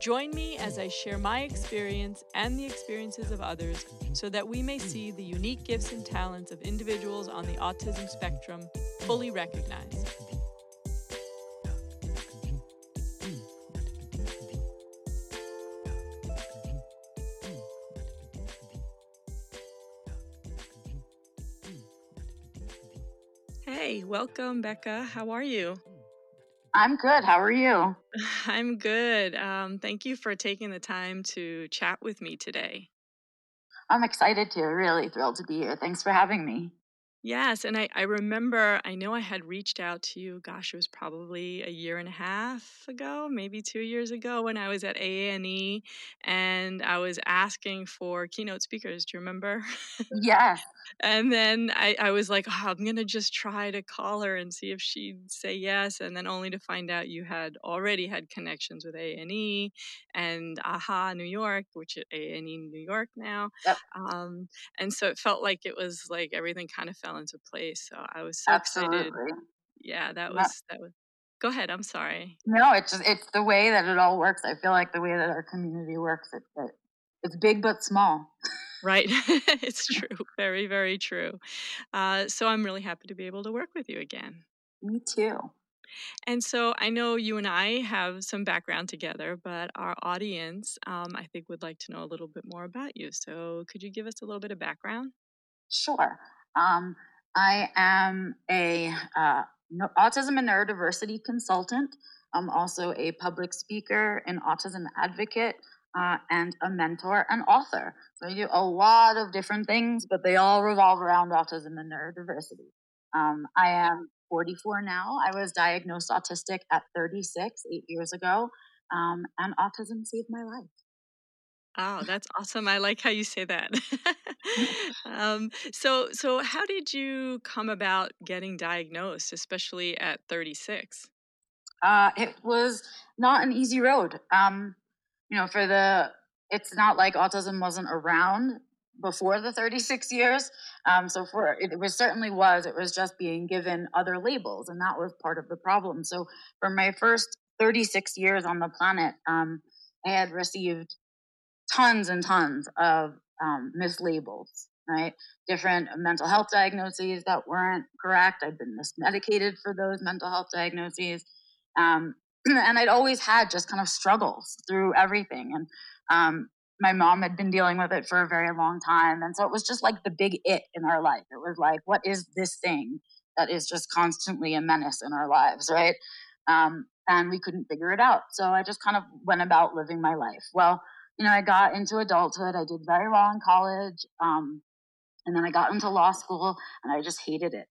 Join me as I share my experience and the experiences of others so that we may see the unique gifts and talents of individuals on the autism spectrum fully recognized. Hey, welcome, Becca. How are you? I'm good. How are you? I'm good. Um, thank you for taking the time to chat with me today. I'm excited to. Really thrilled to be here. Thanks for having me. Yes, and I, I remember, I know I had reached out to you, gosh, it was probably a year and a half ago, maybe two years ago when I was at AANE and I was asking for keynote speakers. Do you remember? Yes. and then I, I was like, oh, I'm going to just try to call her and see if she'd say yes. And then only to find out you had already had connections with AANE and AHA New York, which is AANE New York now. Yep. Um, and so it felt like it was like everything kind of fell into place. So I was so Absolutely. excited. Yeah, that was, that was, go ahead. I'm sorry. No, it's just it's the way that it all works. I feel like the way that our community works, it, it it's big but small. Right. it's true. Very, very true. Uh, so I'm really happy to be able to work with you again. Me too. And so I know you and I have some background together, but our audience, um, I think, would like to know a little bit more about you. So could you give us a little bit of background? Sure. Um, I am a uh, autism and neurodiversity consultant. I'm also a public speaker, an autism advocate, uh, and a mentor and author. So I do a lot of different things, but they all revolve around autism and neurodiversity. Um, I am 44 now. I was diagnosed autistic at 36, eight years ago, um, and autism saved my life. Oh, that's awesome. I like how you say that. um, so, so how did you come about getting diagnosed, especially at 36? Uh, it was not an easy road. Um, you know, for the, it's not like autism wasn't around before the 36 years. Um, so for it, was certainly was. It was just being given other labels, and that was part of the problem. So for my first 36 years on the planet, um, I had received tons and tons of um, mislabels. Right, different mental health diagnoses that weren't correct. I'd been mismedicated for those mental health diagnoses. Um, and I'd always had just kind of struggles through everything. And um, my mom had been dealing with it for a very long time. And so it was just like the big it in our life. It was like, what is this thing that is just constantly a menace in our lives, right? Um, and we couldn't figure it out. So I just kind of went about living my life. Well, you know, I got into adulthood. I did very well in college. Um, and then I got into law school and I just hated it.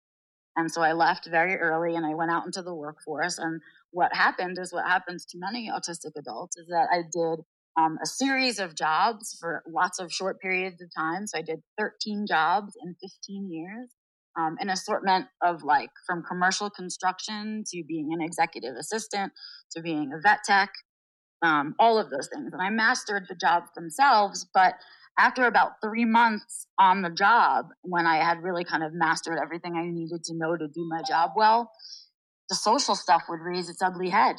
And so I left very early and I went out into the workforce. And what happened is what happens to many autistic adults is that I did um, a series of jobs for lots of short periods of time. So I did 13 jobs in 15 years, um, an assortment of like from commercial construction to being an executive assistant to being a vet tech, um, all of those things. And I mastered the jobs themselves, but after about three months on the job, when I had really kind of mastered everything I needed to know to do my job well, the social stuff would raise its ugly head.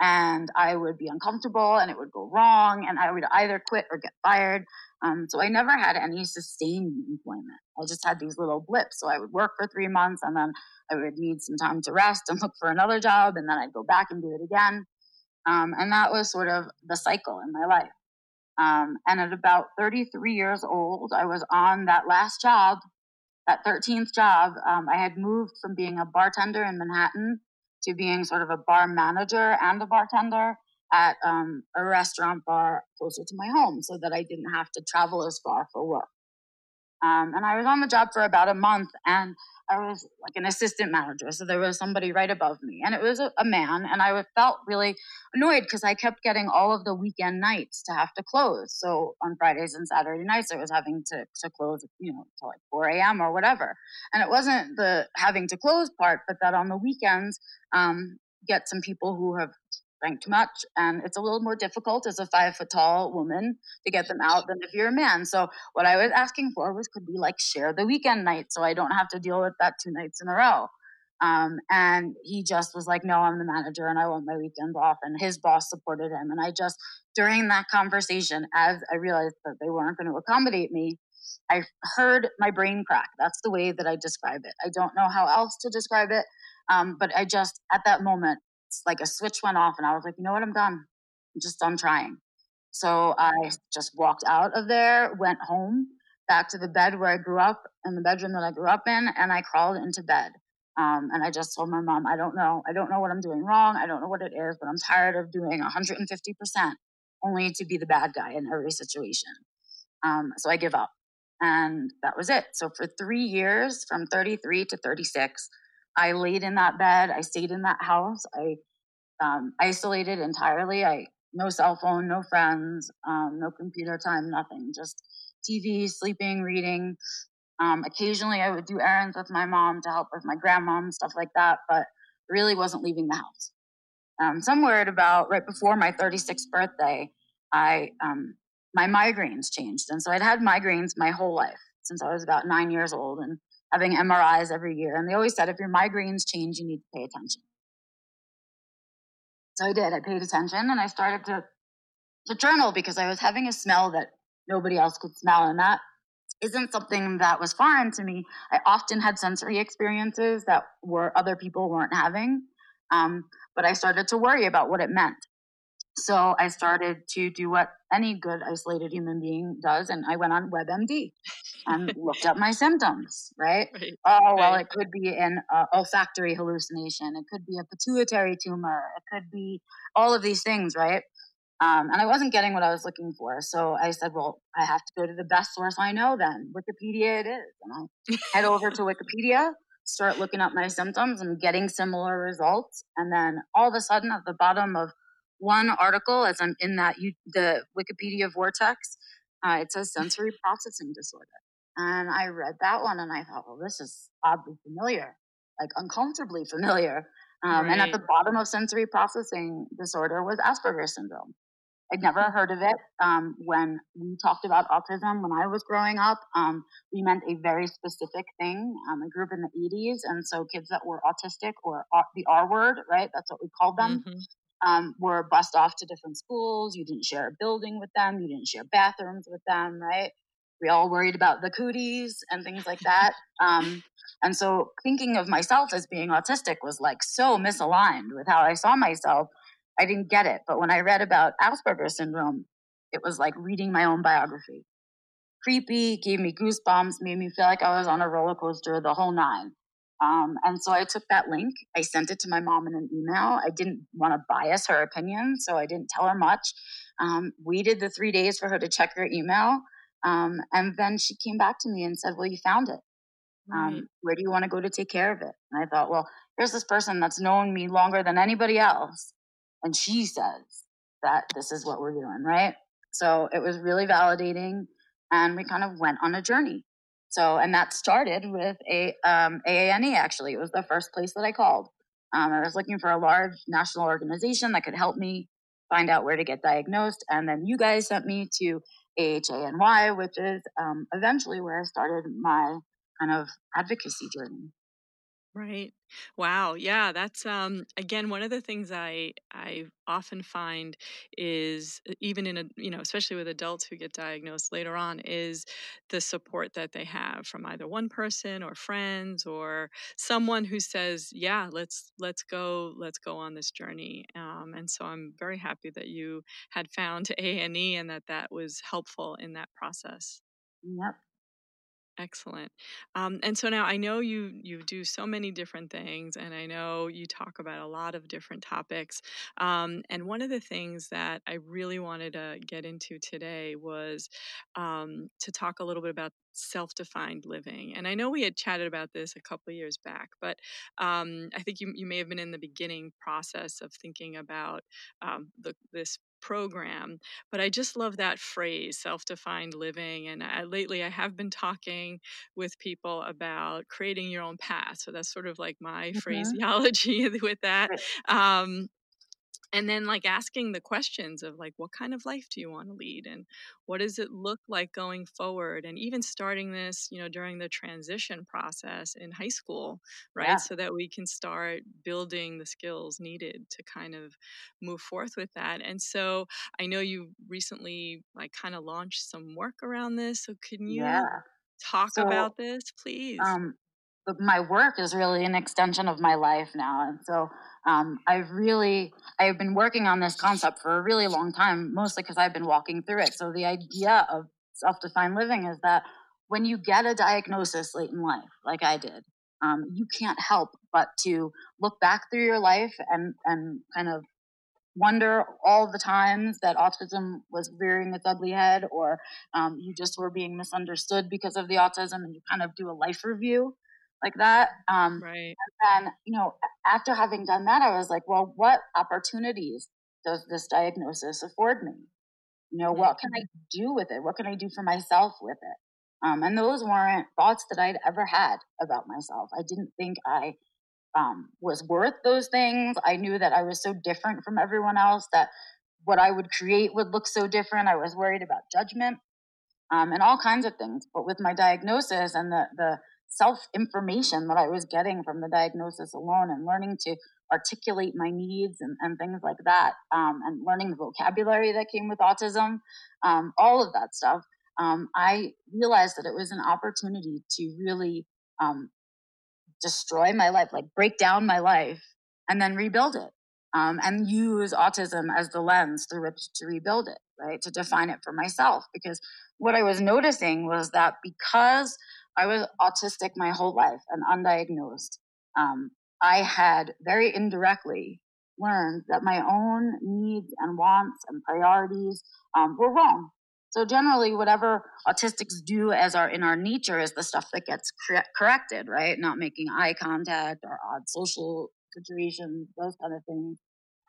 And I would be uncomfortable and it would go wrong, and I would either quit or get fired. Um, so I never had any sustained employment. I just had these little blips. So I would work for three months and then I would need some time to rest and look for another job, and then I'd go back and do it again. Um, and that was sort of the cycle in my life. Um, and at about 33 years old, I was on that last job, that 13th job. Um, I had moved from being a bartender in Manhattan to being sort of a bar manager and a bartender at um, a restaurant bar closer to my home so that I didn't have to travel as far for work. Um, and I was on the job for about a month and I was like an assistant manager. So there was somebody right above me and it was a, a man. And I felt really annoyed because I kept getting all of the weekend nights to have to close. So on Fridays and Saturday nights, I was having to, to close, you know, till like 4 a.m. or whatever. And it wasn't the having to close part, but that on the weekends, um, get some people who have drank too much and it's a little more difficult as a five foot tall woman to get them out than if you're a man. So what i was asking for was could we like share the weekend night so i don't have to deal with that two nights in a row? Um, and he just was like no i'm the manager and i want my weekends off. And his boss supported him. And i just during that conversation as i realized that they weren't going to accommodate me i heard my brain crack. That's the way that i describe it. I don't know how else to describe it um, but I just, at that moment, like a switch went off and I was like, you know what? I'm done. I'm just done trying. So I just walked out of there, went home, back to the bed where I grew up, in the bedroom that I grew up in, and I crawled into bed. Um, and I just told my mom, I don't know. I don't know what I'm doing wrong. I don't know what it is, but I'm tired of doing 150% only to be the bad guy in every situation. Um, so I give up. And that was it. So for three years, from 33 to 36, I laid in that bed. I stayed in that house. I um, isolated entirely. I no cell phone, no friends, um, no computer time, nothing. Just TV, sleeping, reading. Um, occasionally, I would do errands with my mom to help with my grandmom, stuff like that. But really wasn't leaving the house. Um, somewhere at about right before my 36th birthday, I um, my migraines changed, and so I'd had migraines my whole life since I was about nine years old, and having MRIs every year. And they always said if your migraines change, you need to pay attention. So I did. I paid attention and I started to, to journal because I was having a smell that nobody else could smell. And that isn't something that was foreign to me. I often had sensory experiences that were other people weren't having. Um, but I started to worry about what it meant. So I started to do what any good isolated human being does, and I went on WebMD and looked up my symptoms. Right? right. Oh well, right. it could be an uh, olfactory hallucination. It could be a pituitary tumor. It could be all of these things. Right? Um, and I wasn't getting what I was looking for. So I said, well, I have to go to the best source I know then. Wikipedia it is. And I head over to Wikipedia, start looking up my symptoms and getting similar results. And then all of a sudden, at the bottom of one article as I'm in that you, the Wikipedia vortex. Uh, it says sensory processing disorder, and I read that one and I thought, well, this is oddly familiar, like uncomfortably familiar. Um, right. And at the bottom of sensory processing disorder was Asperger's syndrome. I'd never heard of it. Um, when we talked about autism when I was growing up, um, we meant a very specific thing. Um, I grew up in the 80s, and so kids that were autistic or uh, the R word, right? That's what we called them. Mm-hmm um, were bused off to different schools. You didn't share a building with them. You didn't share bathrooms with them, right? We all worried about the cooties and things like that. Um, and so thinking of myself as being autistic was like so misaligned with how I saw myself. I didn't get it. But when I read about Asperger's syndrome, it was like reading my own biography. Creepy, gave me goosebumps, made me feel like I was on a roller coaster the whole nine. Um, and so I took that link, I sent it to my mom in an email. I didn't want to bias her opinion, so I didn't tell her much. Um, waited the three days for her to check her email. Um, and then she came back to me and said, Well, you found it. Um, right. where do you want to go to take care of it? And I thought, Well, here's this person that's known me longer than anybody else. And she says that this is what we're doing, right? So it was really validating. And we kind of went on a journey. So, and that started with a um, AANE. Actually, it was the first place that I called. Um, I was looking for a large national organization that could help me find out where to get diagnosed, and then you guys sent me to AHANY, which is um, eventually where I started my kind of advocacy journey. Right. Wow. Yeah, that's um again one of the things I I often find is even in a you know, especially with adults who get diagnosed later on is the support that they have from either one person or friends or someone who says, "Yeah, let's let's go let's go on this journey." Um and so I'm very happy that you had found AANE and that that was helpful in that process. Yep. Excellent. Um, and so now I know you you do so many different things, and I know you talk about a lot of different topics. Um, and one of the things that I really wanted to get into today was um, to talk a little bit about self-defined living. And I know we had chatted about this a couple years back, but um, I think you you may have been in the beginning process of thinking about um, the, this program. But I just love that phrase, self defined living. And I, lately I have been talking with people about creating your own path. So that's sort of like my mm-hmm. phraseology with that. Um, and then like asking the questions of like what kind of life do you want to lead and what does it look like going forward and even starting this you know during the transition process in high school right yeah. so that we can start building the skills needed to kind of move forth with that and so i know you recently like kind of launched some work around this so can you yeah. talk so, about this please um, my work is really an extension of my life now and so um, I've really I've been working on this concept for a really long time, mostly because I've been walking through it. So the idea of self-defined living is that when you get a diagnosis late in life, like I did, um, you can't help but to look back through your life and and kind of wonder all the times that autism was rearing its ugly head, or um, you just were being misunderstood because of the autism, and you kind of do a life review like that. Um, right. And then, you know, after having done that, I was like, well, what opportunities does this diagnosis afford me? You know, what can I mm-hmm. do with it? What can I do for myself with it? Um, and those weren't thoughts that I'd ever had about myself. I didn't think I um, was worth those things. I knew that I was so different from everyone else that what I would create would look so different. I was worried about judgment um, and all kinds of things. But with my diagnosis and the the self information that I was getting from the diagnosis alone and learning to articulate my needs and, and things like that, um, and learning the vocabulary that came with autism, um, all of that stuff, um, I realized that it was an opportunity to really um, destroy my life, like break down my life and then rebuild it. Um, and use autism as the lens through which to rebuild it, right? To define it for myself. Because what I was noticing was that because I was autistic my whole life and undiagnosed. Um, I had very indirectly learned that my own needs and wants and priorities um, were wrong. So generally, whatever autistics do as our in our nature is the stuff that gets cor- corrected, right? Not making eye contact or odd social situations, those kind of things.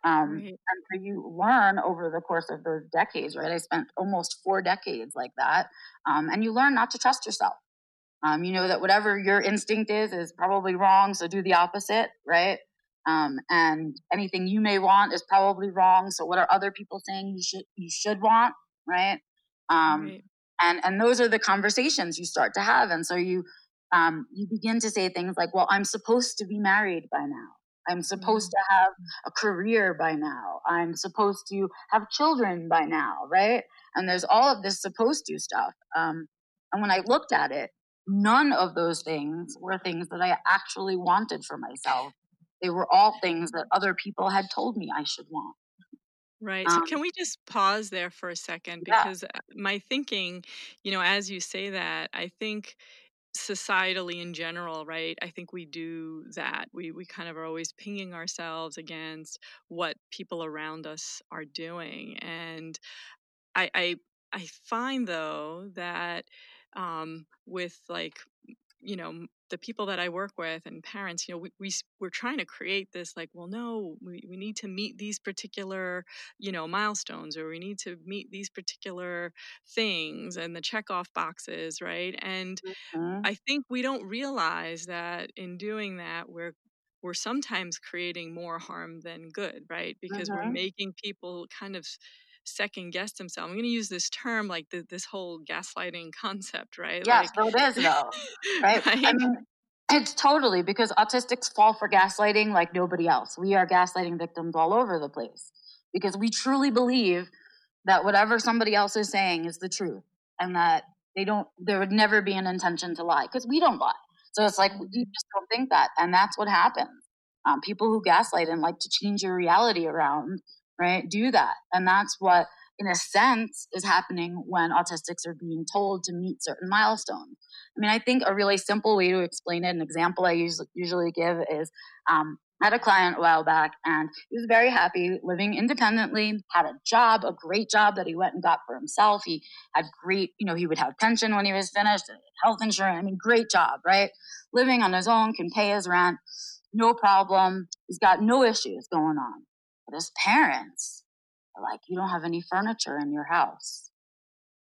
Um, right. And so you learn over the course of those decades, right? I spent almost four decades like that, um, and you learn not to trust yourself. Um, you know that whatever your instinct is is probably wrong, so do the opposite, right? Um, and anything you may want is probably wrong. So what are other people saying you should you should want, right? Um, right. And and those are the conversations you start to have, and so you um, you begin to say things like, "Well, I'm supposed to be married by now. I'm supposed mm-hmm. to have a career by now. I'm supposed to have children by now, right?" And there's all of this supposed to stuff. Um, and when I looked at it, none of those things were things that I actually wanted for myself. They were all things that other people had told me I should want. Right. So, um, can we just pause there for a second? Because yeah. my thinking, you know, as you say that, I think societally in general right i think we do that we we kind of are always pinging ourselves against what people around us are doing and i i i find though that um, with like you know the people that i work with and parents you know we, we we're trying to create this like well no we, we need to meet these particular you know milestones or we need to meet these particular things and the check off boxes right and mm-hmm. i think we don't realize that in doing that we're we're sometimes creating more harm than good right because mm-hmm. we're making people kind of second guess themselves. I'm going to use this term like the, this whole gaslighting concept, right? Yes, like, it is though, right? right? I mean, it's totally because autistics fall for gaslighting like nobody else. We are gaslighting victims all over the place because we truly believe that whatever somebody else is saying is the truth and that they don't, there would never be an intention to lie because we don't lie. So it's like, you just don't think that. And that's what happens. Um, people who gaslight and like to change your reality around right, do that. And that's what, in a sense, is happening when autistics are being told to meet certain milestones. I mean, I think a really simple way to explain it, an example I usually, give is um, I had a client a while back and he was very happy living independently, had a job, a great job that he went and got for himself. He had great, you know, he would have pension when he was finished, health insurance. I mean, great job, right? Living on his own, can pay his rent, no problem. He's got no issues going on. But his parents are like, you don't have any furniture in your house,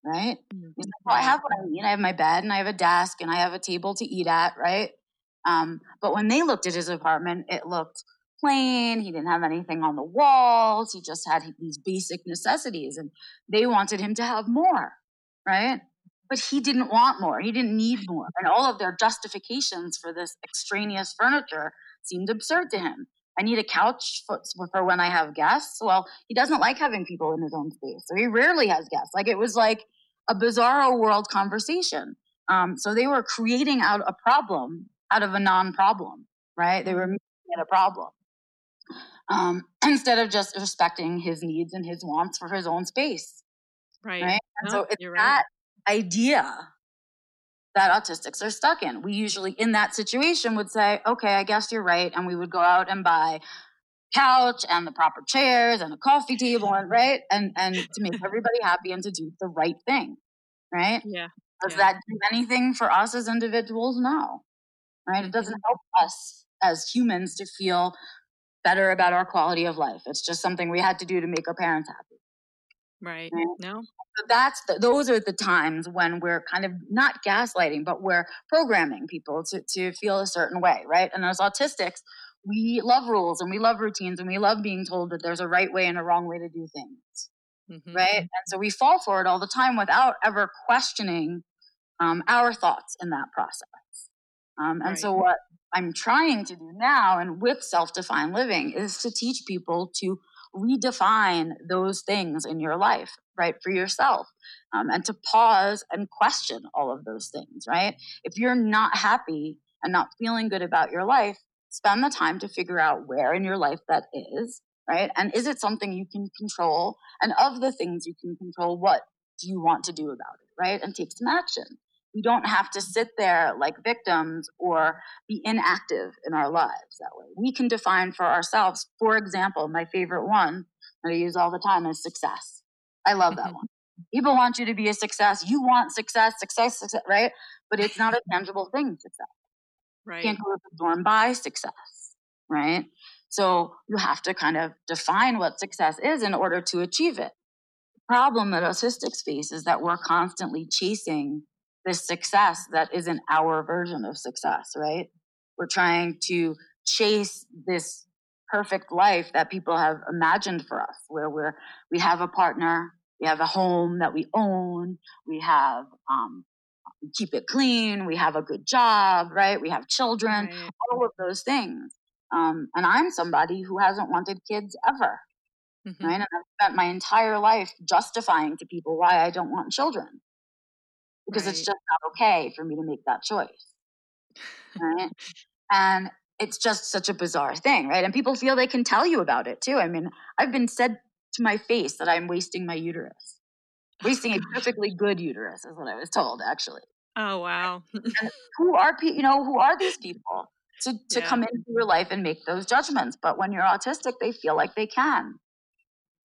right? Mm-hmm. Like, well, I have what I need. I have my bed and I have a desk and I have a table to eat at, right? Um, but when they looked at his apartment, it looked plain. He didn't have anything on the walls. He just had these basic necessities, and they wanted him to have more, right? But he didn't want more. He didn't need more. And all of their justifications for this extraneous furniture seemed absurd to him. I need a couch for, for when I have guests. Well, he doesn't like having people in his own space. So he rarely has guests. Like it was like a bizarro world conversation. Um, so they were creating out a problem out of a non-problem, right? They were mm-hmm. making it a problem. Um, instead of just respecting his needs and his wants for his own space. Right. Right. And no, so it's that right. idea that autistics are stuck in. We usually, in that situation, would say, okay, I guess you're right. And we would go out and buy couch and the proper chairs and a coffee table and right and and to make everybody happy and to do the right thing right yeah does yeah. that do anything for us as individuals no right? It doesn't mm-hmm. help us as humans to feel better about our quality of life. It's just something we had to do to make our parents happy. Right. right? No. So that's the, those are the times when we're kind of not gaslighting, but we're programming people to, to feel a certain way, right? And as autistics, we love rules and we love routines and we love being told that there's a right way and a wrong way to do things. Mm-hmm. Right. And so we fall for it all the time without ever questioning um, our thoughts in that process. Um, and right. so, what I'm trying to do now, and with self defined living, is to teach people to redefine those things in your life, right, for yourself, um, and to pause and question all of those things, right? If you're not happy and not feeling good about your life, spend the time to figure out where in your life that is, right? And is it something you can control? And of the things you can control, what do you want to do about it, right? And take some action we don't have to sit there like victims or be inactive in our lives that way. We can define for ourselves, for example, my favorite one that I use all the time is success. I love that mm-hmm. one. People want you to be a success. You want success, success, success, right? But it's not a tangible thing, success. Right. You can't go to the store and buy success, right? So you have to kind of define what success is in order to achieve it. The problem that autistics face is that we're constantly chasing this success that isn't our version of success, right? We're trying to chase this perfect life that people have imagined for us, where we're we have a partner, we have a home that we own, we have um, keep it clean, we have a good job, right? We have children, right. all of those things. Um, and I'm somebody who hasn't wanted kids ever, mm-hmm. right? And I've spent my entire life justifying to people why I don't want children because right. it's just not okay for me to make that choice. Right. and it's just such a bizarre thing, right? And people feel they can tell you about it too. I mean, I've been said to my face that I'm wasting my uterus. Wasting a perfectly good uterus is what I was told, actually. Oh wow! who are people? You know, who are these people to to yeah. come into your life and make those judgments? But when you're autistic, they feel like they can,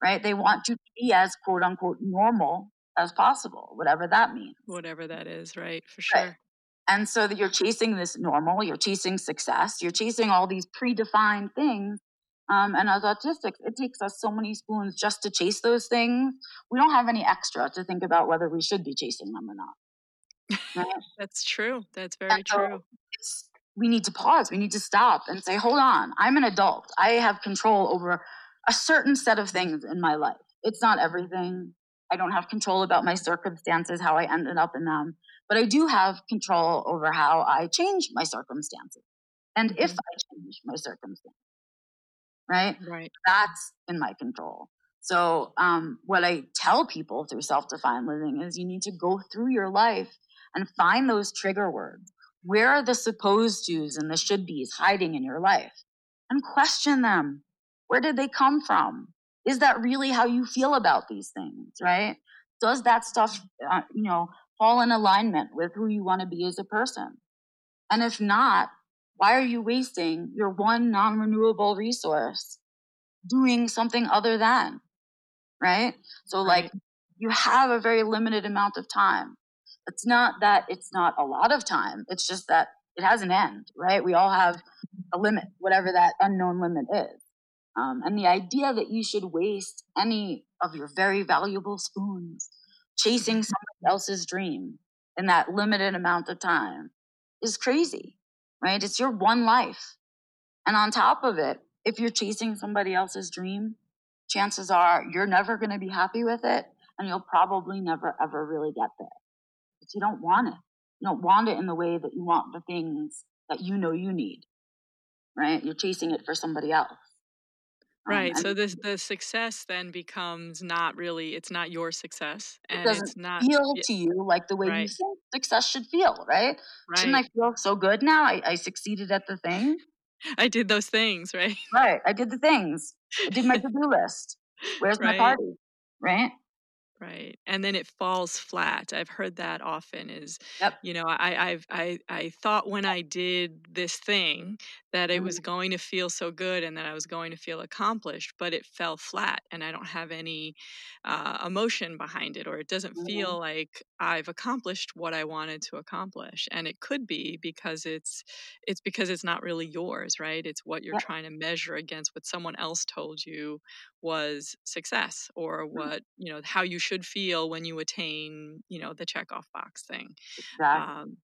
right? They want to be as quote unquote normal as possible, whatever that means. Whatever that is, right? For sure. Right. And so that you're chasing this normal, you're chasing success, you're chasing all these predefined things. Um, and as autistics, it takes us so many spoons just to chase those things. We don't have any extra to think about whether we should be chasing them or not. Right? That's true. That's very so true. we need to pause. We need to stop and say, hold on, I'm an adult. I have control over a certain set of things in my life. It's not everything. I don't have control about my circumstances, how I ended up in them, but I do have control over how I change my circumstances and mm-hmm. if I change my circumstances. Right? Right. That's in my control. So, um, what I tell people through self defined living is you need to go through your life and find those trigger words. Where are the supposed to's and the should be's hiding in your life? And question them. Where did they come from? Is that really how you feel about these things right does that stuff uh, you know fall in alignment with who you want to be as a person? And if not, why are you wasting your one non renewable resource doing something other than? Right? So, like, you have a very limited amount of time. It's not that it's not a lot of time, it's just that it has an end, right? We all have a limit, whatever that unknown limit is. Um, and the idea that you should waste any of your very valuable spoons chasing somebody else's dream in that limited amount of time is crazy, right? It's your one life. And on top of it, if you're chasing somebody else's dream, chances are you're never going to be happy with it and you'll probably never ever really get there. But you don't want it. You don't want it in the way that you want the things that you know you need, right? You're chasing it for somebody else. Um, right. Um, so this the success then becomes not really it's not your success and it doesn't it's not feel to you like the way right. you think success should feel, right? right? Shouldn't I feel so good now? I, I succeeded at the thing. I did those things, right? Right. I did the things. I did my to-do list. Where's right. my party? Right? Right and then it falls flat i've heard that often is yep. you know i I've, i i thought when i did this thing that it was mm-hmm. going to feel so good and that i was going to feel accomplished but it fell flat and i don't have any uh, emotion behind it or it doesn't mm-hmm. feel like i've accomplished what i wanted to accomplish and it could be because it's it's because it's not really yours right it's what you're yep. trying to measure against what someone else told you was success or mm-hmm. what you know how you should feel when you attain you know the check off box thing exactly. um,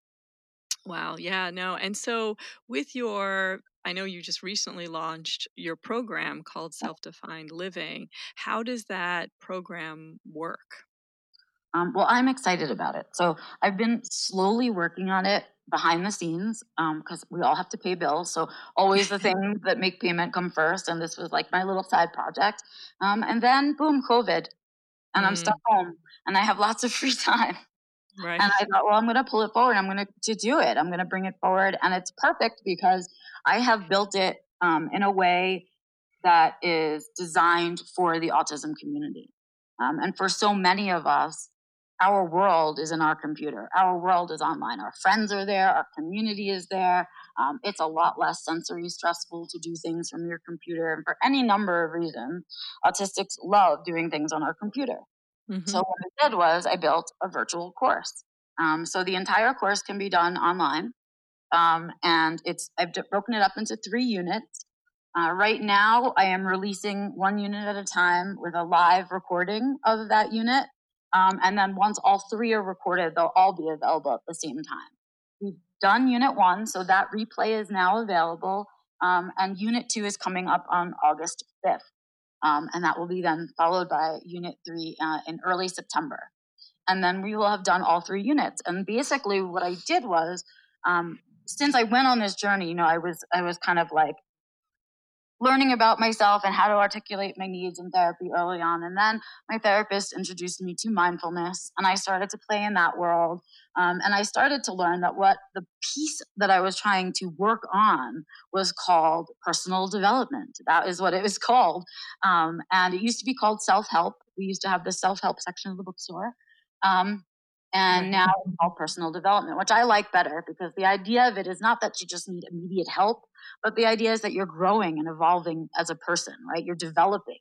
wow yeah no and so with your i know you just recently launched your program called self-defined living how does that program work um, well i'm excited about it so i've been slowly working on it behind the scenes because um, we all have to pay bills. So always the things that make payment come first. And this was like my little side project. Um, and then boom, COVID, and mm. I'm stuck home, and I have lots of free time. Right. And I thought, well, I'm going to pull it forward. I'm going to to do it. I'm going to bring it forward, and it's perfect because I have built it um, in a way that is designed for the autism community. Um, and for so many of us, our world is in our computer. Our world is online. Our friends are there. Our community is there. Um, it's a lot less sensory stressful to do things from your computer. And for any number of reasons, autistics love doing things on our computer. Mm-hmm. So what I did was I built a virtual course. Um, so the entire course can be done online. Um, and it's I've broken it up into three units. Uh, right now, I am releasing one unit at a time with a live recording of that unit um, and then once all three are recorded, they'll all be available at the same time. We've done unit one, so that replay is now available. Um, and unit two is coming up on August 5th. Um, and that will be then followed by unit three uh, in early September. And then we will have done all three units. And basically, what I did was, um, since I went on this journey, you know, I was I was kind of like learning about myself and how to articulate my needs in therapy early on. And then my therapist introduced me to mindfulness, and I started to play in that world. Um, and I started to learn that what the piece that I was trying to work on was called personal development. That is what it was called. Um, and it used to be called self help. We used to have the self help section of the bookstore. Um, and now it's called personal development, which I like better because the idea of it is not that you just need immediate help, but the idea is that you're growing and evolving as a person, right? You're developing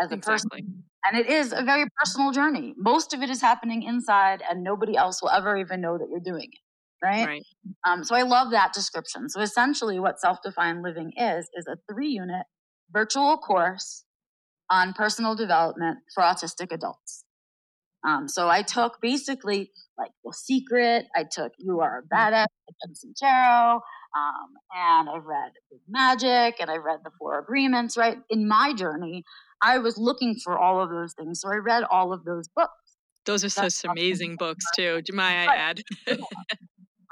as a exactly. person. And it is a very personal journey. Most of it is happening inside, and nobody else will ever even know that you're doing it. Right. right. Um, so I love that description. So essentially, what self defined living is, is a three unit virtual course on personal development for autistic adults. Um, so I took basically like The Secret, I took You Are a mm. Badass by Jen Sincero, um, and I've read Big Magic and I've read The Four Agreements, right? In my journey, I was looking for all of those things. So I read all of those books. Those are such amazing books too, might I add?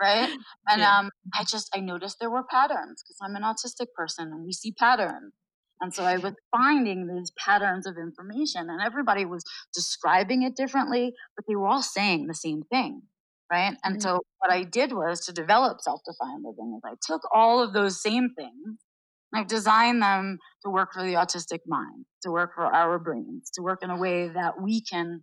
right? And yeah. um, I just I noticed there were patterns because I'm an autistic person and we see patterns. And so I was finding these patterns of information, and everybody was describing it differently, but they were all saying the same thing. Right. And mm-hmm. so what I did was to develop self defined living is I took all of those same things and I've designed them to work for the autistic mind, to work for our brains, to work in a way that we can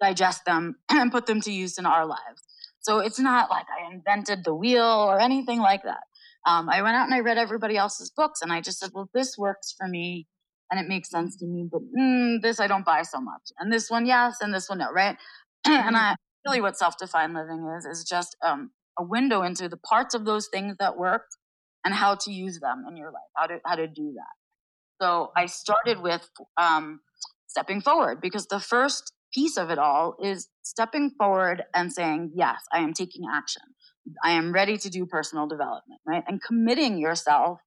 digest them and put them to use in our lives. So it's not like I invented the wheel or anything like that. Um, I went out and I read everybody else's books and I just said, well, this works for me and it makes sense to me, but mm, this I don't buy so much. And this one, yes, and this one, no, right? and mm-hmm. I really what self-defined living is, is just um, a window into the parts of those things that worked and how to use them in your life, how to, how to do that. So I started with um, stepping forward because the first piece of it all is stepping forward and saying, yes, I am taking action. I am ready to do personal development, right? And committing yourself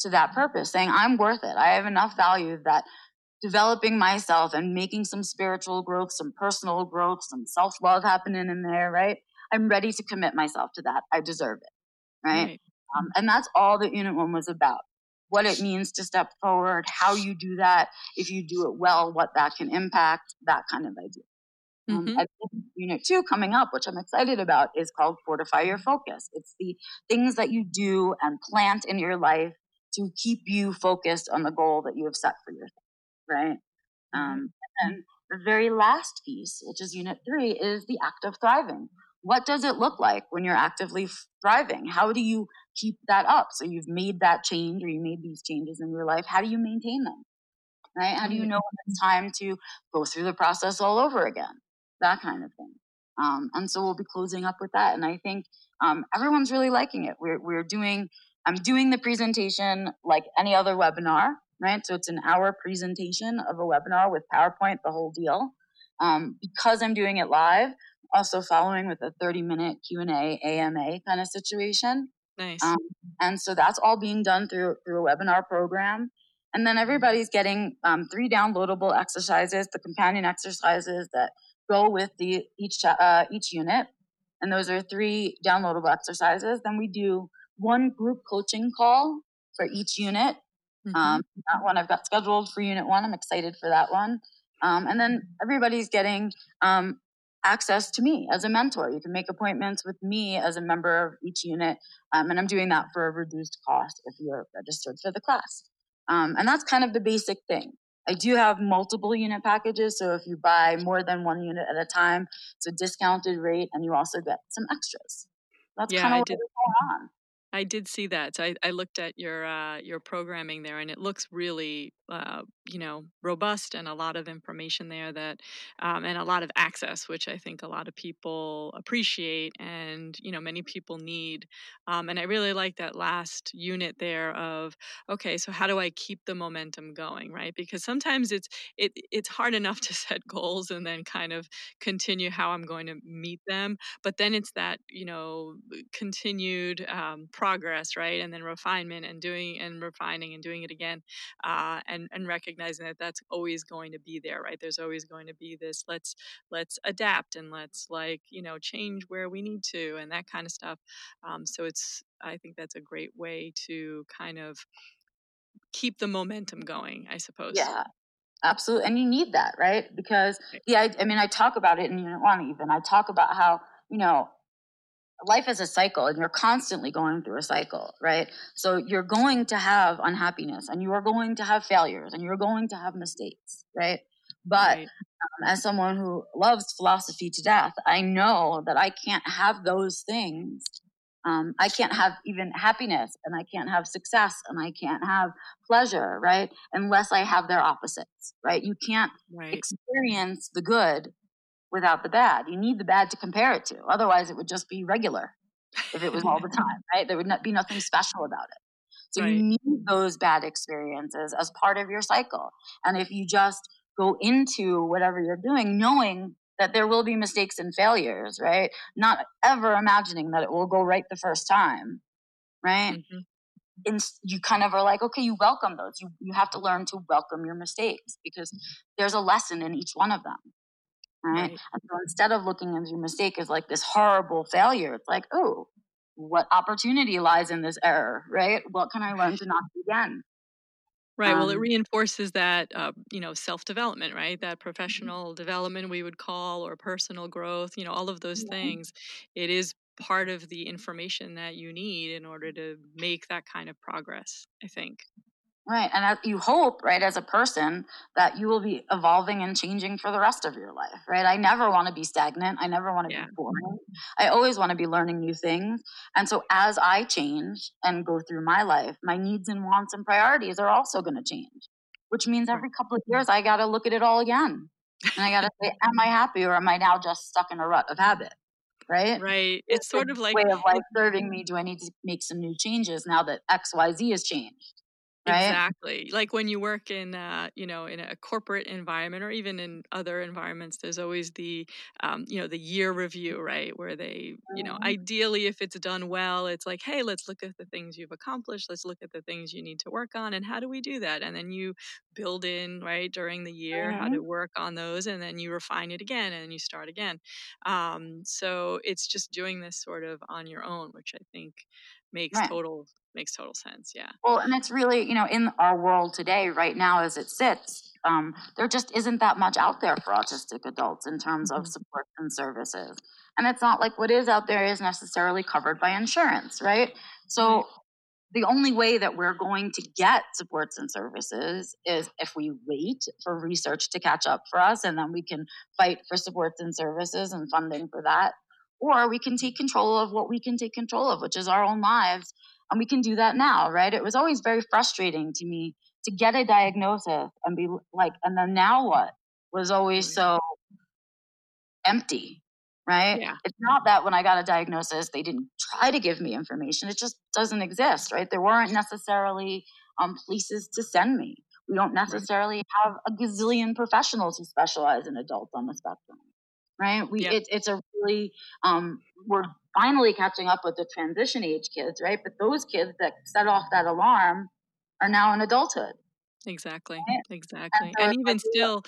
to that purpose, saying, I'm worth it. I have enough value that developing myself and making some spiritual growth, some personal growth, some self love happening in there, right? I'm ready to commit myself to that. I deserve it, right? right. Um, and that's all that Unit 1 was about what it means to step forward, how you do that, if you do it well, what that can impact, that kind of idea. Um, mm-hmm. Um, unit two coming up, which I'm excited about, is called Fortify Your Focus. It's the things that you do and plant in your life to keep you focused on the goal that you have set for yourself, right? Mm-hmm. Um, and the very last piece, which is unit three, is the act of thriving. What does it look like when you're actively thriving? How do you keep that up? So you've made that change or you made these changes in your life. How do you maintain them? Right? How do you mm-hmm. know when it's time to go through the process all over again? That kind of thing. Um, and so we'll be closing up with that. And I think um, everyone's really liking it. We're, we're doing, I'm doing the presentation like any other webinar, right? So it's an hour presentation of a webinar with PowerPoint, the whole deal. Um, because I'm doing it live, also following with a 30 minute Q&A AMA kind of situation. Nice. Um, and so that's all being done through through a webinar program. And then everybody's getting um, three downloadable exercises, the companion exercises that go with the each uh, each unit, and those are three downloadable exercises. Then we do one group coaching call for each unit. Mm-hmm. Um, that one I've got scheduled for unit one. I'm excited for that one. Um, and then everybody's getting um, access to me as a mentor. You can make appointments with me as a member of each unit, um, and I'm doing that for a reduced cost if you're registered for the class. Um, and that's kind of the basic thing. I do have multiple unit packages, so if you buy more than one unit at a time, it's a discounted rate, and you also get some extras. That's yeah, kind of what's going on. I did see that. So I, I looked at your uh, your programming there, and it looks really, uh, you know, robust and a lot of information there that, um, and a lot of access, which I think a lot of people appreciate, and you know, many people need. Um, and I really like that last unit there of, okay, so how do I keep the momentum going, right? Because sometimes it's it it's hard enough to set goals and then kind of continue how I'm going to meet them, but then it's that you know continued um, progress, right? And then refinement and doing and refining and doing it again, uh, and and recognizing that that's always going to be there, right? There's always going to be this. Let's let's adapt and let's like you know change where we need to and that kind of stuff. Um, so it's I think that's a great way to kind of keep the momentum going, I suppose. Yeah, absolutely and you need that right because yeah I, I, mean i talk about it in unit one even i talk about how you know life is a cycle and you're constantly going through a cycle, right? So you're going to have unhappiness and you are going to have failures and you're going to have mistakes, right? But right. Um, as someone who loves philosophy to death, I know that I can't have those things. Um, I can't have even happiness and I can't have success and I can't have pleasure, right? Unless I have their opposites, right? You can't right. experience the good without the bad. You need the bad to compare it to. Otherwise, it would just be regular if it was all the time, right? There would not be nothing special about it. So right. you need those bad experiences as part of your cycle. And if you just go into whatever you're doing knowing that there will be mistakes and failures, right? Not ever imagining that it will go right the first time, right? Mm-hmm. And you kind of are like, okay, you welcome those. You you have to learn to welcome your mistakes because there's a lesson in each one of them. Right? right. And so instead of looking at your mistake as like this horrible failure, it's like, oh, what opportunity lies in this error, right? What can I learn to not do again? Right. Um, well, it um reinforces that, uh, you know, self development, right? That mm-hmm. professional development we would call, or personal growth, you know, all of those yeah. things. It is part of the information that you need in order to make that kind of progress, I think. Right. And you hope, right, as a person, that you will be evolving and changing for the rest of your life, right? I never want to be stagnant. I never want to yeah. be boring. Mm-hmm. I always want to be learning new things. And so as I change and go through my life, my needs and wants and priorities are also going to change, which means every couple of years I got to look at it all again. And I got to say, am I happy or am I now just stuck in a rut of habit? Right. Right. It's, it's sort of like way of life mm-hmm. serving me. Do I need to make some new changes now that X, Y, Z has changed? Right? Exactly. Like when you work in, uh, you know, in a corporate environment or even in other environments, there's always the, um, you know, the year review, right? Where they, you know, mm-hmm. ideally, if it's done well, it's like, hey, let's look at the things you've accomplished. Let's look at the things you need to work on, and how do we do that? And then you build in, right, during the year, mm-hmm. how to work on those, and then you refine it again, and then you start again. Um, so it's just doing this sort of on your own, which I think makes right. total makes total sense. Yeah. Well, and it's really, you know, in our world today, right now as it sits, um, there just isn't that much out there for autistic adults in terms mm-hmm. of support and services. And it's not like what is out there is necessarily covered by insurance, right? So the only way that we're going to get supports and services is if we wait for research to catch up for us and then we can fight for supports and services and funding for that. Or we can take control of what we can take control of, which is our own lives and we can do that now, right? It was always very frustrating to me to get a diagnosis and be like, and then now what? Was always so empty, right? Yeah. It's not that when I got a diagnosis, they didn't try to give me information. It just doesn't exist, right? There weren't necessarily um, places to send me. We don't necessarily have a gazillion professionals who specialize in adults on the spectrum, right? We yeah. it, it's a really um, we're finally catching up with the transition age kids, right? But those kids that set off that alarm are now in adulthood. Exactly. Right? Exactly. And, and even still,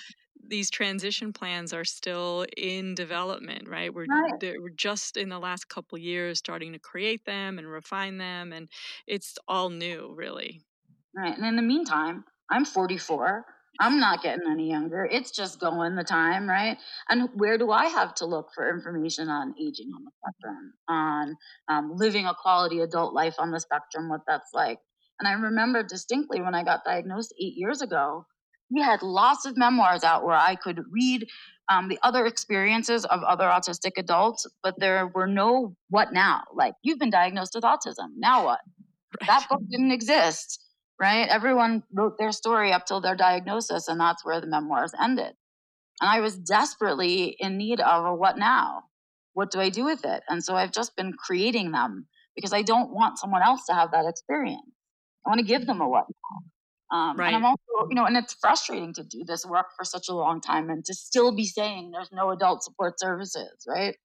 these transition plans are still in development, right? We're right. we're just in the last couple years starting to create them and refine them, and it's all new, really. Right. And in the meantime, I'm 44. I'm not getting any younger. It's just going the time, right? And where do I have to look for information on aging on the spectrum, on um, living a quality adult life on the spectrum, what that's like? And I remember distinctly when I got diagnosed eight years ago, we had lots of memoirs out where I could read um, the other experiences of other autistic adults, but there were no what now? Like, you've been diagnosed with autism. Now what? Right. That book didn't exist right? Everyone wrote their story up till their diagnosis, and that's where the memoirs ended. And I was desperately in need of a what now? What do I do with it? And so I've just been creating them because I don't want someone else to have that experience. I want to give them a what now. Um, right. And I'm also, you know, and it's frustrating to do this work for such a long time and to still be saying there's no adult support services, right?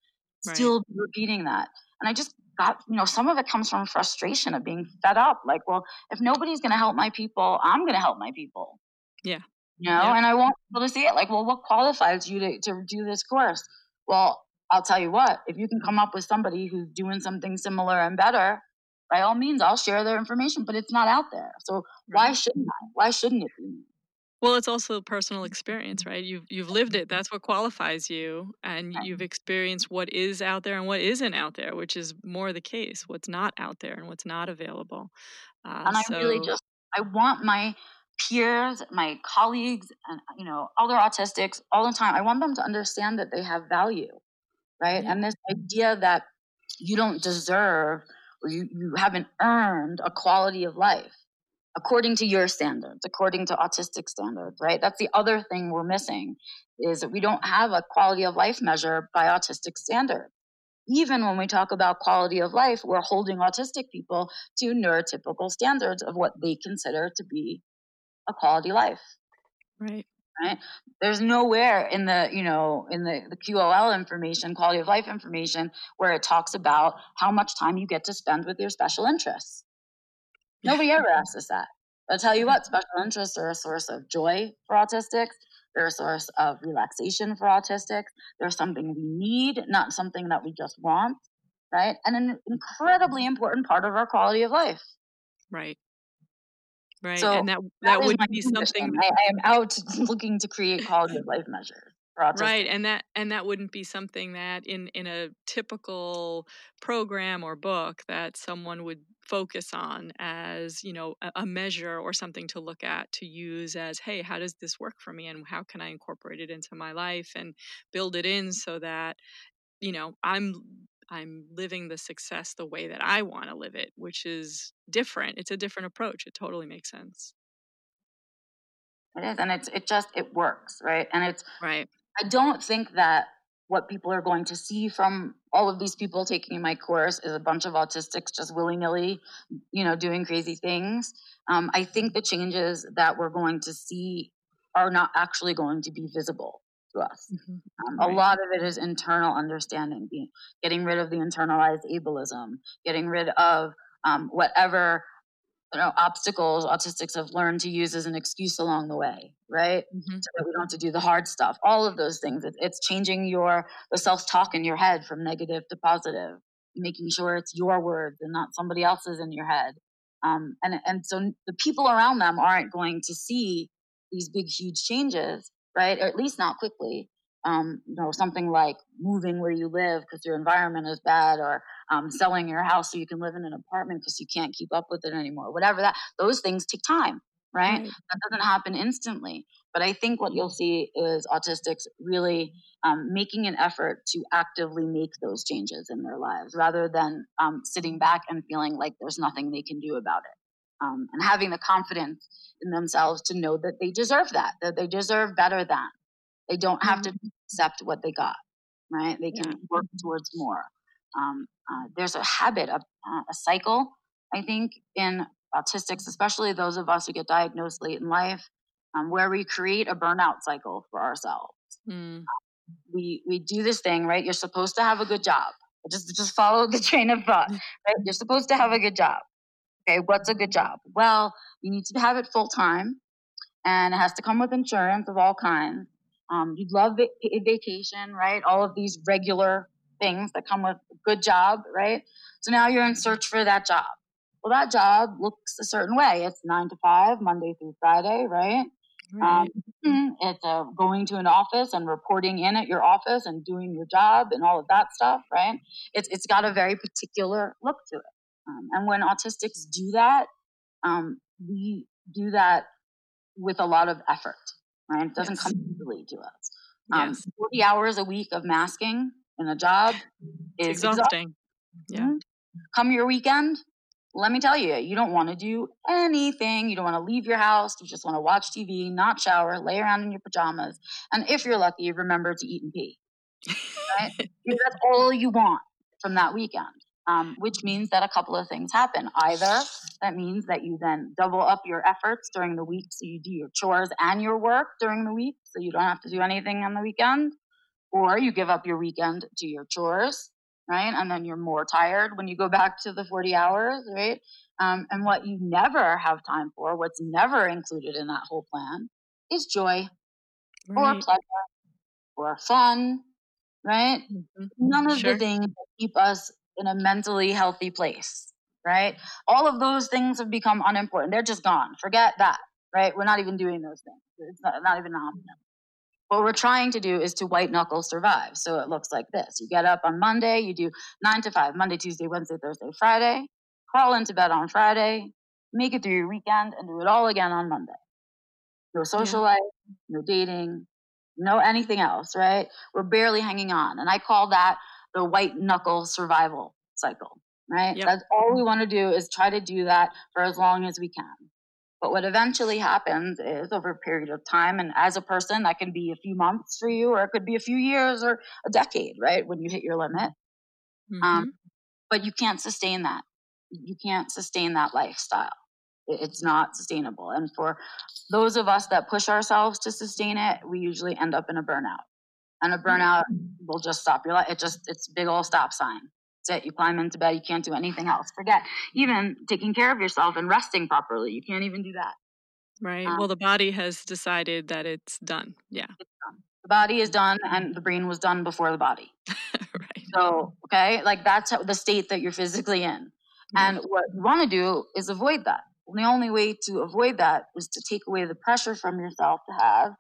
right. Still repeating that. And I just got, you know, some of it comes from frustration of being fed up. Like, well, if nobody's going to help my people, I'm going to help my people. Yeah. You know, yeah. and I want people to see it. Like, well, what qualifies you to, to do this course? Well, I'll tell you what, if you can come up with somebody who's doing something similar and better, by all means, I'll share their information, but it's not out there. So why shouldn't I? Why shouldn't it be? Well, it's also personal experience, right? You've you've lived it. That's what qualifies you, and you've experienced what is out there and what isn't out there, which is more the case. What's not out there and what's not available. Uh, and I so... really just I want my peers, my colleagues, and you know other autistics all the time. I want them to understand that they have value, right? Yeah. And this idea that you don't deserve or you, you haven't earned a quality of life according to your standards, according to autistic standards, right? That's the other thing we're missing is that we don't have a quality of life measure by autistic standards. Even when we talk about quality of life, we're holding autistic people to neurotypical standards of what they consider to be a quality life. Right. Right. There's nowhere in the, you know, in the, the QOL information, quality of life information, where it talks about how much time you get to spend with your special interests Nobody ever asks us that. I'll tell you what, special interests are a source of joy for autistics. They're a source of relaxation for autistics. They're something we need, not something that we just want, right? And an incredibly important part of our quality of life. Right. Right. So and that that, that would be something I, I, am out looking to create quality of life measures. right and that and that wouldn't be something that in in a typical program or book that someone would focus on as you know a, measure or something to look at to use as hey how does this work for me and how can i incorporate it into my life and build it in so that you know i'm i'm living the success the way that i want to live it which is different. It's a different approach. It totally makes sense. It is and it's it just it works right? And it's right. I don't think that what people are going to see from all of these people taking my course is a bunch of autistics just willy nilly, you know, doing crazy things. Um, I think the changes that we're going to see are not actually going to be visible to us. Mm-hmm. Um, right. A lot of it is internal understanding, getting rid of the internalized ableism, getting rid of um, whatever you know, obstacles autistics have learned to use as an excuse along the way, right? Mm-hmm. So that we don't have to do the hard stuff. All of those things. It, it's changing your the self talk in your head from negative to positive, making sure it's your words and not somebody else's in your head. Um, and and so the people around them aren't going to see these big huge changes, right? Or at least not quickly um, you know, something like moving where you live because your environment is bad, or um, selling your house so you can live in an apartment because you can't keep up with it anymore. Whatever that, those things take time, right? right? That doesn't happen instantly. But I think what you'll see is autistics really um, making an effort to actively make those changes in their lives rather than um, sitting back and feeling like there's nothing they can do about it. Um, and having the confidence in themselves to know that they deserve that, that they deserve better than, they don't have to mm-hmm. accept what they got, right? They can yeah. work towards more. Um, uh, there's a habit, a, uh, a cycle, I think, in autistics, especially those of us who get diagnosed late in life, um, where we create a burnout cycle for ourselves. Mm. we we do this thing, right? You're supposed to have a good job. Just just follow the train of thought, right? You're supposed to have a good job. Okay, what's a good job? Well, you need to have it full time, and it has to come with insurance of all kinds. Um, you'd love va- vacation, right? All of these regular things that come with a good job, right? So now you're in search for that job. Well, that job looks a certain way. It's nine to five, Monday through Friday, right? right. Um, it's uh, going to an office and reporting in at your office and doing your job and all of that stuff, right? It's it's got a very particular look to it. Um, and when autistics do that, um, we do that with a lot of effort right? It doesn't yes. come easily to us. Um, yes. 40 hours a week of masking in a job is exhausting. exhausting. Yeah. Mm-hmm. Come your weekend, let me tell you, you don't want to do anything. You don't want to leave your house. You just want to watch TV, not shower, lay around in your pajamas. And if you're lucky, remember to eat and pee. Right? That's all you want from that weekend um, which means that a couple of things happen. Either that means that you then double up your efforts during the week, so you do your chores and your work during the week, so you don't have to do anything on the weekend, or you give up your weekend to your chores, right? And then you're more tired when you go back to the 40 hours, right? Um, and what you never have time for, what's never included in that whole plan, is joy right. or pleasure or fun, right? Mm-hmm. None of sure. the things that keep us in a mentally healthy place, right? All of those things have become unimportant. They're just gone. Forget that, right? We're not even doing those things. It's not, not even an option. What we're trying to do is to white knuckle survive. So it looks like this. You get up on Monday, you do nine to five, Monday, Tuesday, Wednesday, Thursday, Friday, crawl into bed on Friday, make it through your weekend, and do it all again on Monday. No social yeah. life, no dating, no anything else, right? We're barely hanging on. And I call that the white knuckle survival cycle, right? Yep. That's all we want to do is try to do that for as long as we can. But what eventually happens is over a period of time, and as a person, that can be a few months for you, or it could be a few years or a decade, right? When you hit your limit. Um, mm-hmm. Um, but you can't sustain that. You can't sustain that lifestyle. It's not sustainable. And for those of us that push ourselves to sustain it, we usually end up in a burnout and a burnout will just stop your life. It just it's big old stop sign. That's it. You climb into bed. You can't do anything else. Forget even taking care of yourself and resting properly. You can't even do that. Right. Um, well, the body has decided that it's done. Yeah. It's done. The body is done, and the brain was done before the body. right. So okay, like that's how, the state that you're physically in. And what you want to do is avoid that. And the only way to avoid that is to take away the pressure from yourself to have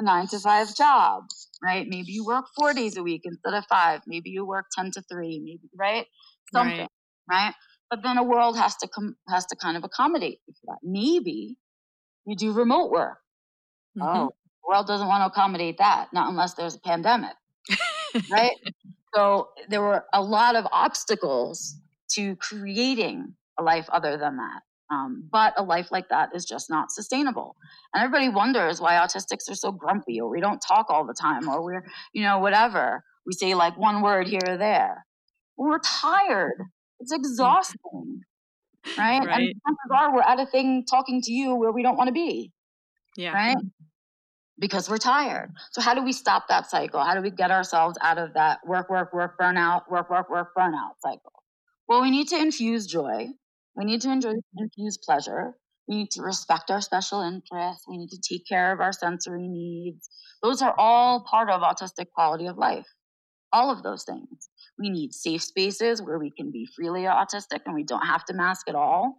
a nine to five job, right? Maybe you work four days a week instead of five. Maybe you work 10 to three, maybe, right? Something, right? right? But then a world has to come, has to kind of accommodate for that. Maybe you do remote work. Mm-hmm. Oh, the world doesn't want to accommodate that, not unless there's a pandemic, right? So there were a lot of obstacles to creating a life other than that. Um, but a life like that is just not sustainable. And everybody wonders why autistics are so grumpy, or we don't talk all the time, or we're, you know, whatever. We say like one word here or there. We're tired. It's exhausting, right? right. And chances are we're at a thing talking to you where we don't want to be. Yeah. Right? Because we're tired. So how do we stop that cycle? How do we get ourselves out of that work, work, work, burnout, work, work, work, burnout cycle? Well, we need to infuse joy we need to enjoy, infuse pleasure. We need to respect our special interests. We need to take care of our sensory needs. Those are all part of autistic quality of life. All of those things. We need safe spaces where we can be freely autistic and we don't have to mask at all.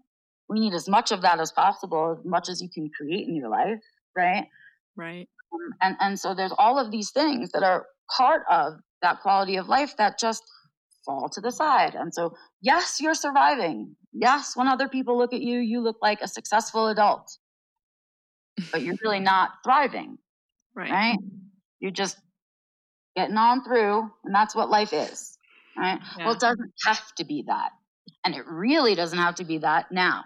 We need as much of that as possible, as much as you can create in your life, right? Right. Um, and and so there's all of these things that are part of that quality of life that just fall to the side. And so, yes, you're surviving. Yes, when other people look at you, you look like a successful adult, but you're really not thriving. Right. Right. You're just getting on through, and that's what life is. Right. Yeah. Well, it doesn't have to be that. And it really doesn't have to be that now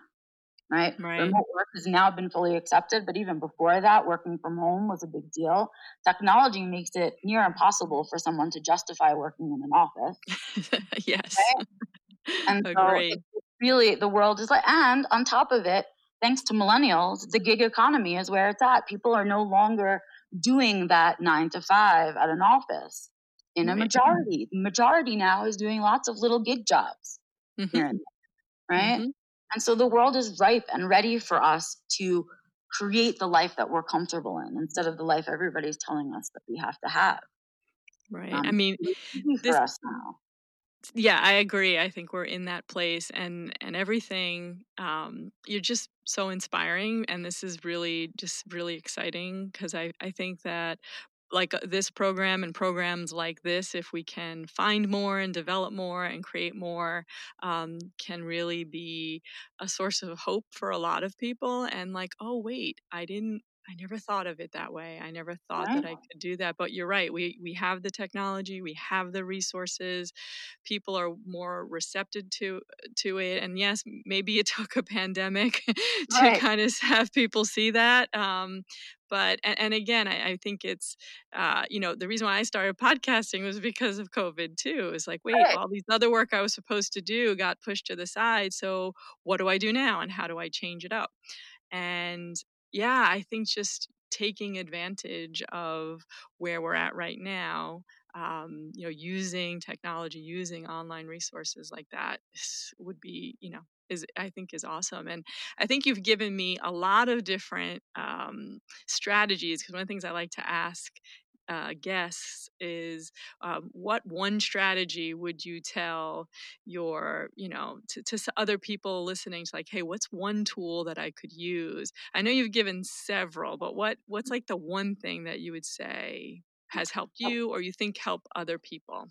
right? right? Remote work has now been fully accepted, but even before that, working from home was a big deal. Technology makes it near impossible for someone to justify working in an office. yes. Right? And so really the world is like, and on top of it, thanks to millennials, the gig economy is where it's at. People are no longer doing that nine to five at an office. In a majority, the majority now is doing lots of little gig jobs, mm-hmm. here and there, right? Mm-hmm. And so the world is ripe and ready for us to create the life that we're comfortable in instead of the life everybody's telling us that we have to have. Right. Um, I mean, this, yeah, I agree. I think we're in that place and and everything um you're just so inspiring and this is really just really exciting because I I think that like uh, this program and programs like this, if we can find more and develop more and create more, um, can really be a source of hope for a lot of people. And like, oh, wait, I didn't I never thought of it that way. I never thought that I could do that. But you're right. We we have the technology, we have the resources. People are more receptive to to it. And yes, maybe it took a pandemic to right. kind of have people see that. Um, but and, and again, I, I, think it's uh, you know the reason why I started podcasting was because of COVID too. It's like wait, right. all these other work I was supposed to do got pushed to the side. So what do I do now, and how do I change it up? And yeah, I think just taking advantage of where we're at right now um, you know using technology using online resources like that would be you know is i think is awesome and i think you've given me a lot of different um, strategies because one of the things i like to ask uh, guests is um, what one strategy would you tell your you know to, to other people listening to like hey what's one tool that i could use? I know you've given several but what what's like the one thing that you would say has helped you or you think help other people?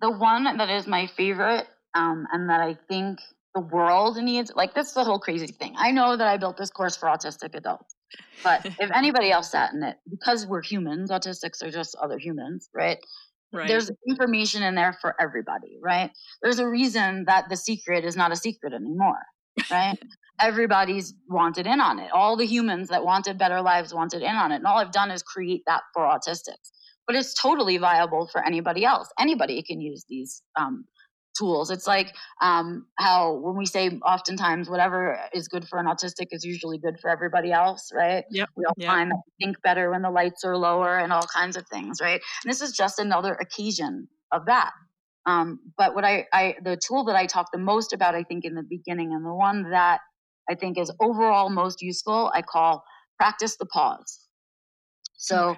The one that is my favorite um, and that i think the world needs like this is the whole crazy thing. I know that i built this course for autistic adults but if anybody else sat in it, because we're humans, autistics are just other humans, right? Right. There's information in there for everybody, right? There's a reason that the secret is not a secret anymore, right? Everybody's wanted in on it. All the humans that wanted better lives wanted in on it. And all I've done is create that for autistics. But it's totally viable for anybody else. Anybody can use these um, tools. It's like um, how when we say oftentimes whatever is good for an autistic is usually good for everybody else, right? Yep. We all yep. find that we think better when the lights are lower and all kinds of things, right? And this is just another occasion of that. Um, but what I, I, the tool that I talk the most about, I think in the beginning, and the one that I think is overall most useful, I call practice the pause. So.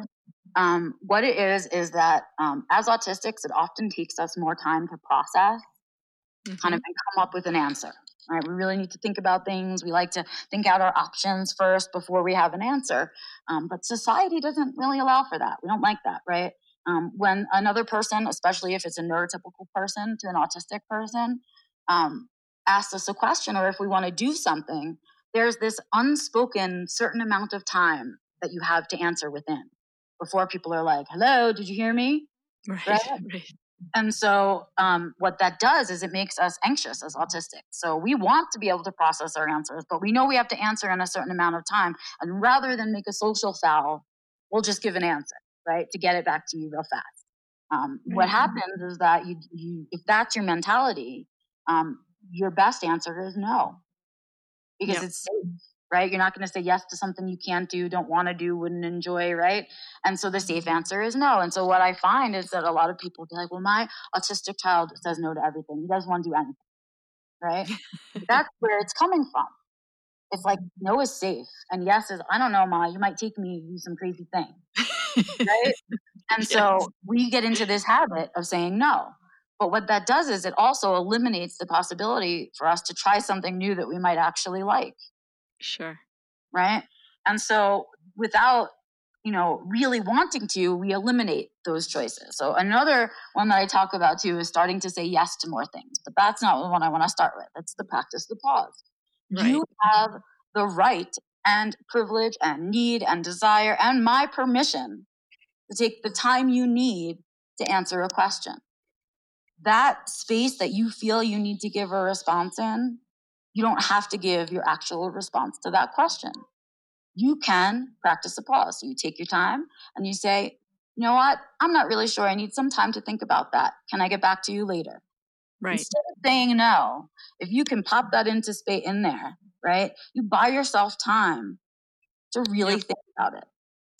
Um, what it is is that um, as autistics, it often takes us more time to process, mm-hmm. kind of, and come up with an answer, right? We really need to think about things. We like to think out our options first before we have an answer. Um, but society doesn't really allow for that. We don't like that, right? Um, when another person, especially if it's a neurotypical person to an autistic person, um, asks us a question or if we want to do something, there's this unspoken certain amount of time that you have to answer within before people are like, hello, did you hear me? Right. right? right. And so, um, what that does is it makes us anxious as autistic. So, we want to be able to process our answers, but we know we have to answer in a certain amount of time. And rather than make a social foul, we'll just give an answer, right, to get it back to you real fast. Um, mm-hmm. What happens is that you, you, if that's your mentality, um, your best answer is no, because yep. it's safe right? You're not going to say yes to something you can't do, don't want to do, wouldn't enjoy, right? And so the safe mm-hmm. answer is no. And so what I find is that a lot of people be like, well, my autistic child says no to everything. He doesn't want to do anything, right? That's where it's coming from. It's like no is safe, and yes is I don't know, ma. You might take me to do some crazy thing, right? And yes. so we get into this habit of saying no. But what that does is it also eliminates the possibility for us to try something new that we might actually like. Sure. Right. And so without, you know, really wanting to, we eliminate those choices. So another one that I talk about too is starting to say yes to more things. But that's not the one I want to start with. It's the practice the pause. Right. You have the right and privilege and need and desire and my permission to take the time you need to answer a question. That space that you feel you need to give a response in you don't have to give your actual response to that question. You can practice a pause. So you take your time and you say, you know what? I'm not really sure. I need some time to think about that. Can I get back to you later? Right. Instead of saying no, if you can pop that into space in there, right? You buy yourself time to really think about it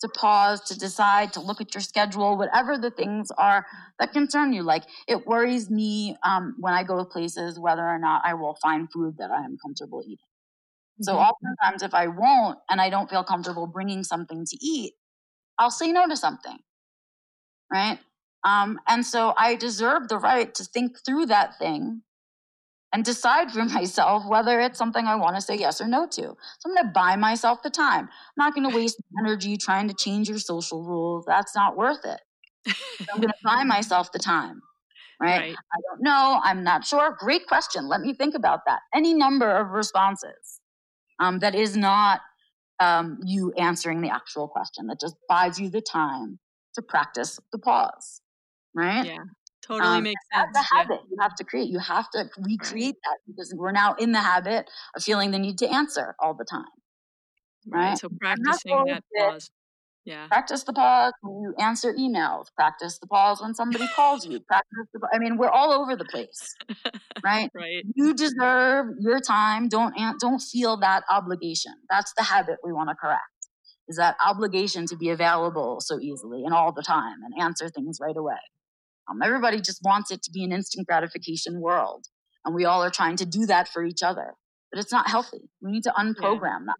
to pause, to decide, to look at your schedule, whatever the things are that concern you. Like it worries me um, when I go to places whether or not I will find food that I am comfortable eating. Mm-hmm. So oftentimes, if I won't and I don't feel comfortable bringing something to eat, I'll say no to something, right? Um, and so I deserve the right to think through that thing and decide for myself whether it's something I want to say yes or no to. So I'm going to buy myself the time. I'm not going to waste energy trying to change your social rules. That's not worth it. So I'm going to buy myself the time. Right? right? I don't know. I'm not sure. Great question. Let me think about that. Any number of responses um, that is not um, you answering the actual question, that just buys you the time to practice the pause. Right? Yeah. Totally um, makes sense. That's a habit you have to create. You have to recreate that because we're now in the habit of feeling the need to answer all the time. Right. right? So practicing that pause. Yeah. Practice the pause when you answer emails. Practice the pause when somebody calls you. Practice the. I mean, we're all over the place, right? right. You deserve your time. Don't don't feel that obligation. That's the habit we want to correct. Is that obligation to be available so easily and all the time and answer things right away. Um, everybody just wants it to be an instant gratification world. And we all are trying to do that for each other. But it's not healthy. We need to unprogram yeah.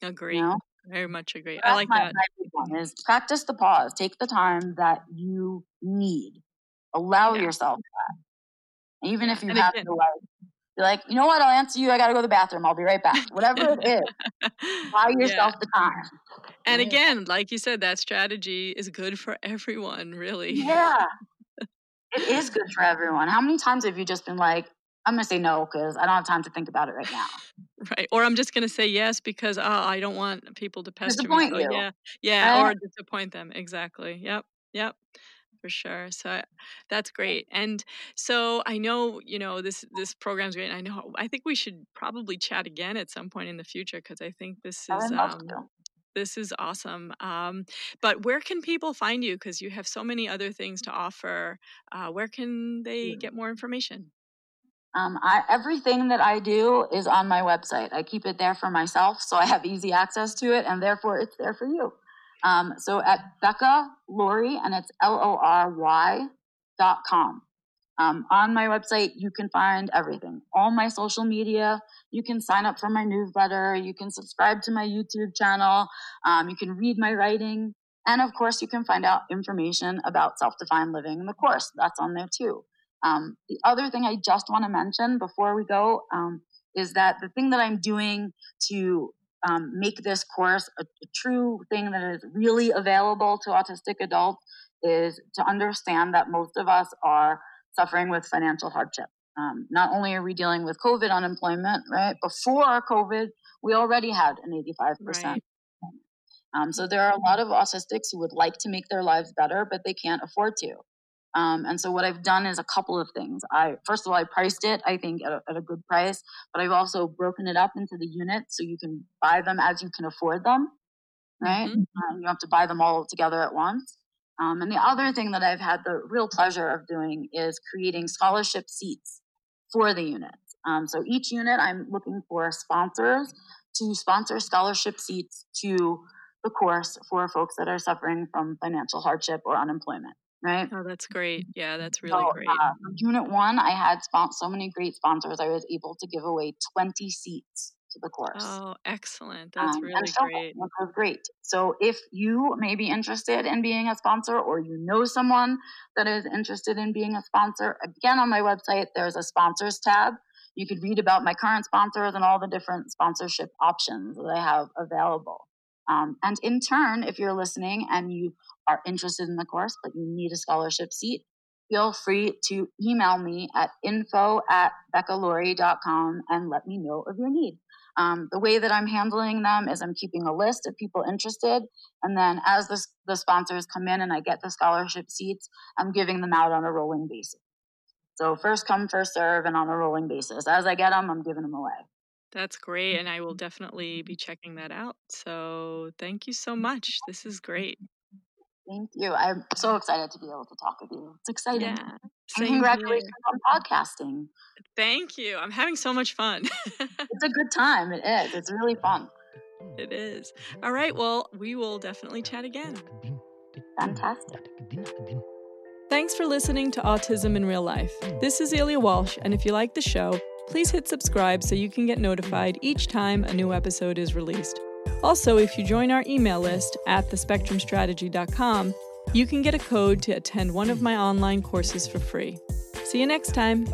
that. Agree. You know? Very much agree. I like that. One is practice the pause. Take the time that you need. Allow yeah. yourself that. even if you and have to like be like, you know what, I'll answer you. I gotta go to the bathroom. I'll be right back. Whatever it is. Buy yourself yeah. the time. And again, like you said, that strategy is good for everyone, really. Yeah. it is good for everyone. How many times have you just been like, I'm going to say no because I don't have time to think about it right now. Right. Or I'm just going to say yes because oh, I don't want people to pester disappoint me. So, yeah. Yeah. Right? Or disappoint them. Exactly. Yep. Yep for sure. So that's great. And so I know, you know, this this program's great. I know I think we should probably chat again at some point in the future because I think this is um, this is awesome. Um, but where can people find you? Because you have so many other things to offer. Uh, where can they yeah. get more information? Um, I, everything that I do is on my website. I keep it there for myself, so I have easy access to it, and therefore it's there for you. Um, so at Becca Lory, and it's L O R Y dot com. Um, on my website, you can find everything, all my social media. You can sign up for my newsletter. You can subscribe to my YouTube channel. Um, you can read my writing. And of course, you can find out information about self defined living in the course. That's on there too. Um, the other thing I just want to mention before we go um, is that the thing that I'm doing to um, make this course a, a, true thing that is really available to autistic adults is to understand that most of us are suffering with financial hardship. Um, not only are we dealing with COVID unemployment, right? Before COVID, we already had an 85%. Right. Um, so there are a lot of autistics who would like to make their lives better, but they can't afford to. Um, and so what I've done is a couple of things. I first of all I priced it I think at a, at a, good price, but I've also broken it up into the units so you can buy them as you can afford them. Right? Mm-hmm. Um, you have to buy them all together at once. Um, and the other thing that I've had the real pleasure of doing is creating scholarship seats for the unit. Um, so each unit, I'm looking for sponsors to sponsor scholarship seats to the course for folks that are suffering from financial hardship or unemployment right? Oh, that's great. Yeah, that's really so, great. Uh, unit one, I had so many great sponsors. I was able to give away 20 seats to the course. Oh, excellent. That's um, really great. Great. So if you may be interested in being a sponsor or you know someone that is interested in being a sponsor, again, on my website, there's a sponsors tab. You could read about my current sponsors and all the different sponsorship options that I have available. Um, and in turn, if you're listening and you are interested in the course, but you need a scholarship seat, feel free to email me at info at beccalory.com and let me know of your need. Um, the way that I'm handling them is I'm keeping a list of people interested, and then as the, the sponsors come in and I get the scholarship seats, I'm giving them out on a rolling basis. So first come, first serve, and on a rolling basis. As I get them, I'm giving them away. That's great, and I will definitely be checking that out. So thank you so much. This is great. Thank you. I'm so excited to be able to talk with you. It's exciting. Yeah, and congratulations here. on podcasting. Thank you. I'm having so much fun. it's a good time. It is. It's really fun. It is. All right. Well, we will definitely chat again. Fantastic. Thanks for listening to Autism in Real Life. This is Ilya Walsh, and if you like the show, please hit subscribe so you can get notified each time a new episode is released. Also, if you join our email list at thespectrumstrategy.com, you can get a code to attend one of my online courses for free. See you next time.